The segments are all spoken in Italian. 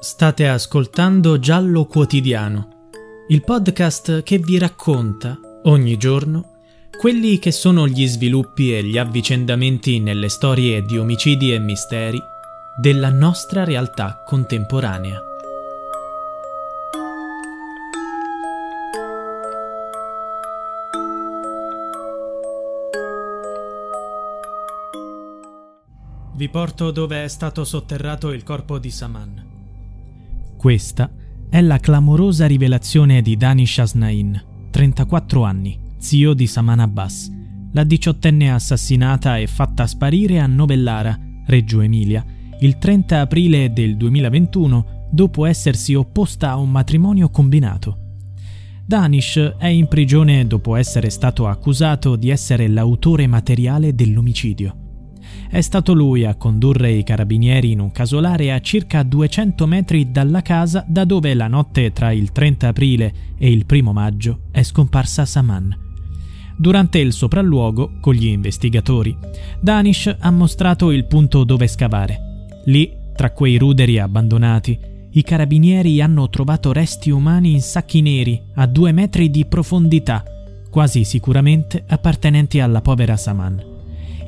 State ascoltando Giallo Quotidiano, il podcast che vi racconta ogni giorno quelli che sono gli sviluppi e gli avvicendamenti nelle storie di omicidi e misteri della nostra realtà contemporanea. Vi porto dove è stato sotterrato il corpo di Saman. Questa è la clamorosa rivelazione di Danish Asnain, 34 anni, zio di Saman Abbas, la diciottenne assassinata e fatta sparire a Novellara, Reggio Emilia, il 30 aprile del 2021 dopo essersi opposta a un matrimonio combinato. Danish è in prigione dopo essere stato accusato di essere l'autore materiale dell'omicidio. È stato lui a condurre i carabinieri in un casolare a circa 200 metri dalla casa da dove la notte tra il 30 aprile e il 1 maggio è scomparsa Saman. Durante il sopralluogo con gli investigatori, Danish ha mostrato il punto dove scavare. Lì, tra quei ruderi abbandonati, i carabinieri hanno trovato resti umani in sacchi neri a due metri di profondità, quasi sicuramente appartenenti alla povera Saman.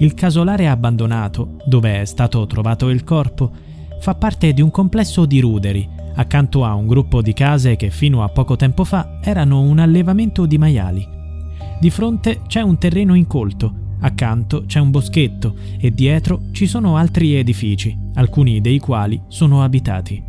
Il casolare abbandonato, dove è stato trovato il corpo, fa parte di un complesso di ruderi, accanto a un gruppo di case che fino a poco tempo fa erano un allevamento di maiali. Di fronte c'è un terreno incolto, accanto c'è un boschetto e dietro ci sono altri edifici, alcuni dei quali sono abitati.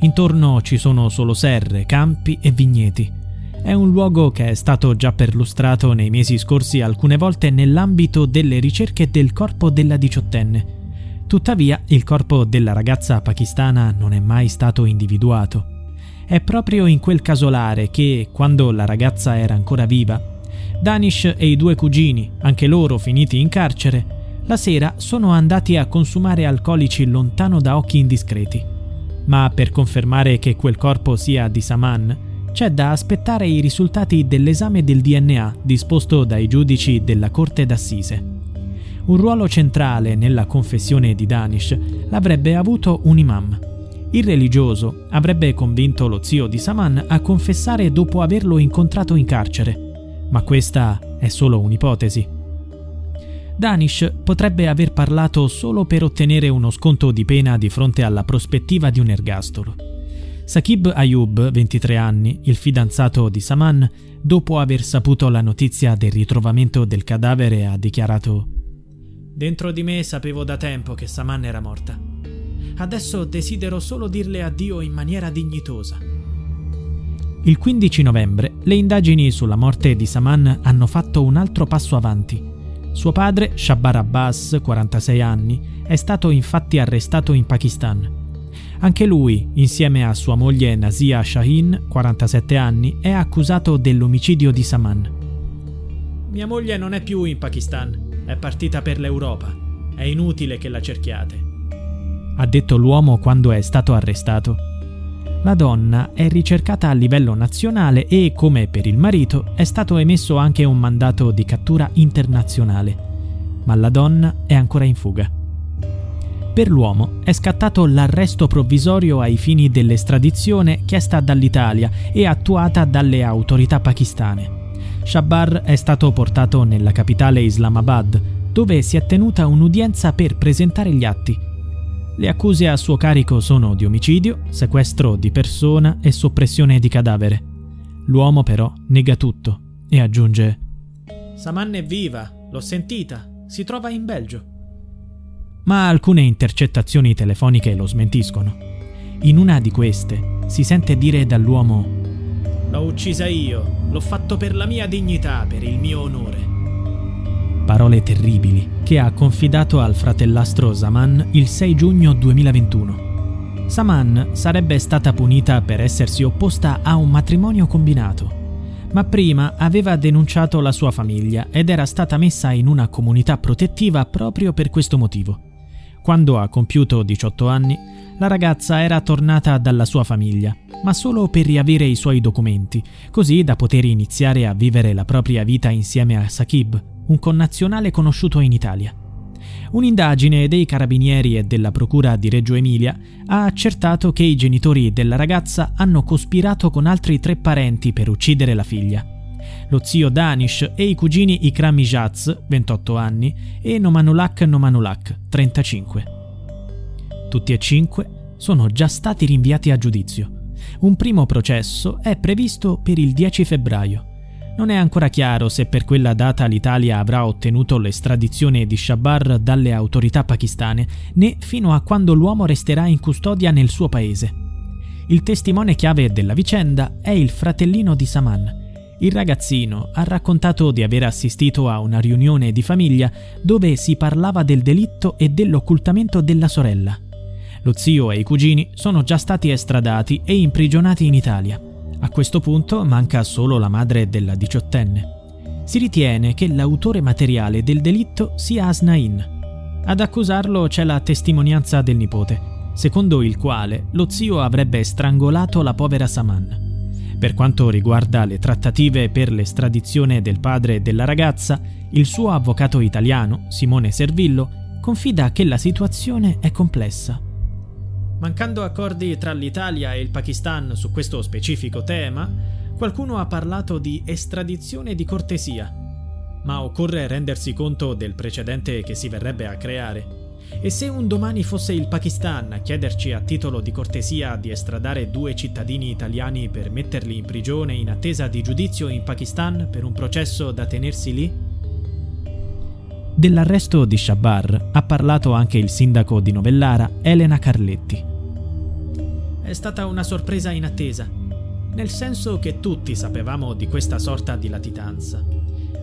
Intorno ci sono solo serre, campi e vigneti. È un luogo che è stato già perlustrato nei mesi scorsi alcune volte nell'ambito delle ricerche del corpo della diciottenne. Tuttavia, il corpo della ragazza pakistana non è mai stato individuato. È proprio in quel casolare che, quando la ragazza era ancora viva, Danish e i due cugini, anche loro finiti in carcere, la sera sono andati a consumare alcolici lontano da occhi indiscreti. Ma per confermare che quel corpo sia di Saman, c'è da aspettare i risultati dell'esame del DNA disposto dai giudici della Corte d'Assise. Un ruolo centrale nella confessione di Danish l'avrebbe avuto un imam. Il religioso avrebbe convinto lo zio di Saman a confessare dopo averlo incontrato in carcere, ma questa è solo un'ipotesi. Danish potrebbe aver parlato solo per ottenere uno sconto di pena di fronte alla prospettiva di un ergastolo. Sakib Ayub, 23 anni, il fidanzato di Saman, dopo aver saputo la notizia del ritrovamento del cadavere, ha dichiarato Dentro di me sapevo da tempo che Saman era morta. Adesso desidero solo dirle addio in maniera dignitosa. Il 15 novembre le indagini sulla morte di Saman hanno fatto un altro passo avanti. Suo padre, Shabbar Abbas, 46 anni, è stato infatti arrestato in Pakistan. Anche lui, insieme a sua moglie Nazia Shahin, 47 anni, è accusato dell'omicidio di Saman. Mia moglie non è più in Pakistan, è partita per l'Europa. È inutile che la cerchiate. Ha detto l'uomo quando è stato arrestato. La donna è ricercata a livello nazionale e, come per il marito, è stato emesso anche un mandato di cattura internazionale. Ma la donna è ancora in fuga. Per l'uomo è scattato l'arresto provvisorio ai fini dell'estradizione chiesta dall'Italia e attuata dalle autorità pakistane. Shabbar è stato portato nella capitale Islamabad, dove si è tenuta un'udienza per presentare gli atti. Le accuse a suo carico sono di omicidio, sequestro di persona e soppressione di cadavere. L'uomo però nega tutto e aggiunge Saman è viva, l'ho sentita, si trova in Belgio ma alcune intercettazioni telefoniche lo smentiscono. In una di queste si sente dire dall'uomo L'ho uccisa io, l'ho fatto per la mia dignità, per il mio onore. Parole terribili che ha confidato al fratellastro Saman il 6 giugno 2021. Saman sarebbe stata punita per essersi opposta a un matrimonio combinato, ma prima aveva denunciato la sua famiglia ed era stata messa in una comunità protettiva proprio per questo motivo. Quando ha compiuto 18 anni, la ragazza era tornata dalla sua famiglia, ma solo per riavere i suoi documenti, così da poter iniziare a vivere la propria vita insieme a Sakib, un connazionale conosciuto in Italia. Un'indagine dei carabinieri e della procura di Reggio Emilia ha accertato che i genitori della ragazza hanno cospirato con altri tre parenti per uccidere la figlia. Lo zio Danish e i cugini Ikram Ijaz, 28 anni, e Nomanulak Nomanulak, 35. Tutti e cinque sono già stati rinviati a giudizio. Un primo processo è previsto per il 10 febbraio. Non è ancora chiaro se per quella data l'Italia avrà ottenuto l'estradizione di Shabar dalle autorità pakistane, né fino a quando l'uomo resterà in custodia nel suo paese. Il testimone chiave della vicenda è il fratellino di Saman. Il ragazzino ha raccontato di aver assistito a una riunione di famiglia dove si parlava del delitto e dell'occultamento della sorella. Lo zio e i cugini sono già stati estradati e imprigionati in Italia. A questo punto manca solo la madre della diciottenne. Si ritiene che l'autore materiale del delitto sia Asnain. Ad accusarlo c'è la testimonianza del nipote, secondo il quale lo zio avrebbe strangolato la povera Saman. Per quanto riguarda le trattative per l'estradizione del padre della ragazza, il suo avvocato italiano, Simone Servillo, confida che la situazione è complessa. Mancando accordi tra l'Italia e il Pakistan su questo specifico tema, qualcuno ha parlato di estradizione di cortesia. Ma occorre rendersi conto del precedente che si verrebbe a creare. E se un domani fosse il Pakistan a chiederci a titolo di cortesia di estradare due cittadini italiani per metterli in prigione in attesa di giudizio in Pakistan per un processo da tenersi lì? Dell'arresto di Shabar ha parlato anche il sindaco di Novellara, Elena Carletti. È stata una sorpresa inattesa, nel senso che tutti sapevamo di questa sorta di latitanza.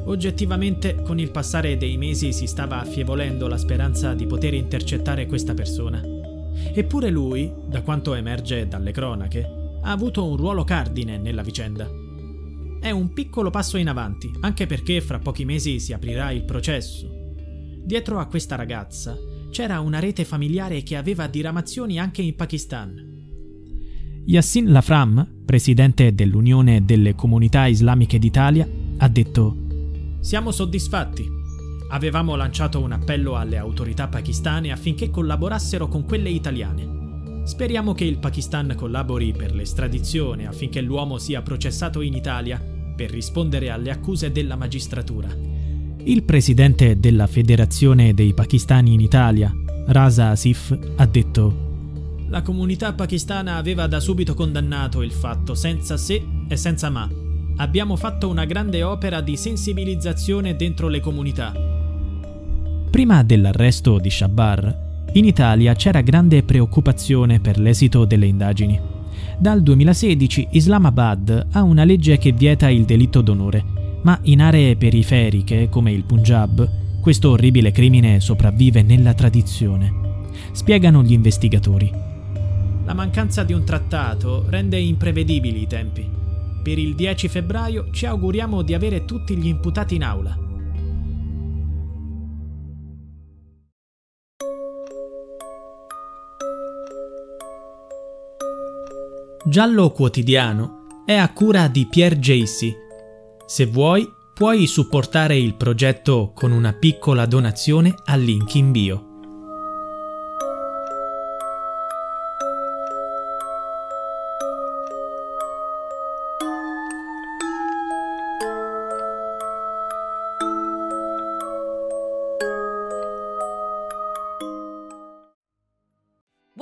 Oggettivamente, con il passare dei mesi si stava affievolendo la speranza di poter intercettare questa persona. Eppure lui, da quanto emerge dalle cronache, ha avuto un ruolo cardine nella vicenda. È un piccolo passo in avanti, anche perché fra pochi mesi si aprirà il processo. Dietro a questa ragazza c'era una rete familiare che aveva diramazioni anche in Pakistan. Yassin Lafram, presidente dell'Unione delle Comunità Islamiche d'Italia, ha detto Siamo soddisfatti. Avevamo lanciato un appello alle autorità pakistane affinché collaborassero con quelle italiane. Speriamo che il Pakistan collabori per l'estradizione affinché l'uomo sia processato in Italia per rispondere alle accuse della magistratura. Il presidente della Federazione dei Pakistani in Italia, Rasa Asif, ha detto la comunità pakistana aveva da subito condannato il fatto senza se e senza ma. Abbiamo fatto una grande opera di sensibilizzazione dentro le comunità. Prima dell'arresto di Shabbar, in Italia c'era grande preoccupazione per l'esito delle indagini. Dal 2016 Islamabad ha una legge che vieta il delitto d'onore, ma in aree periferiche come il Punjab questo orribile crimine sopravvive nella tradizione. Spiegano gli investigatori. La mancanza di un trattato rende imprevedibili i tempi. Per il 10 febbraio ci auguriamo di avere tutti gli imputati in aula. Giallo Quotidiano è a cura di Pierre Jacy. Se vuoi, puoi supportare il progetto con una piccola donazione al link in bio.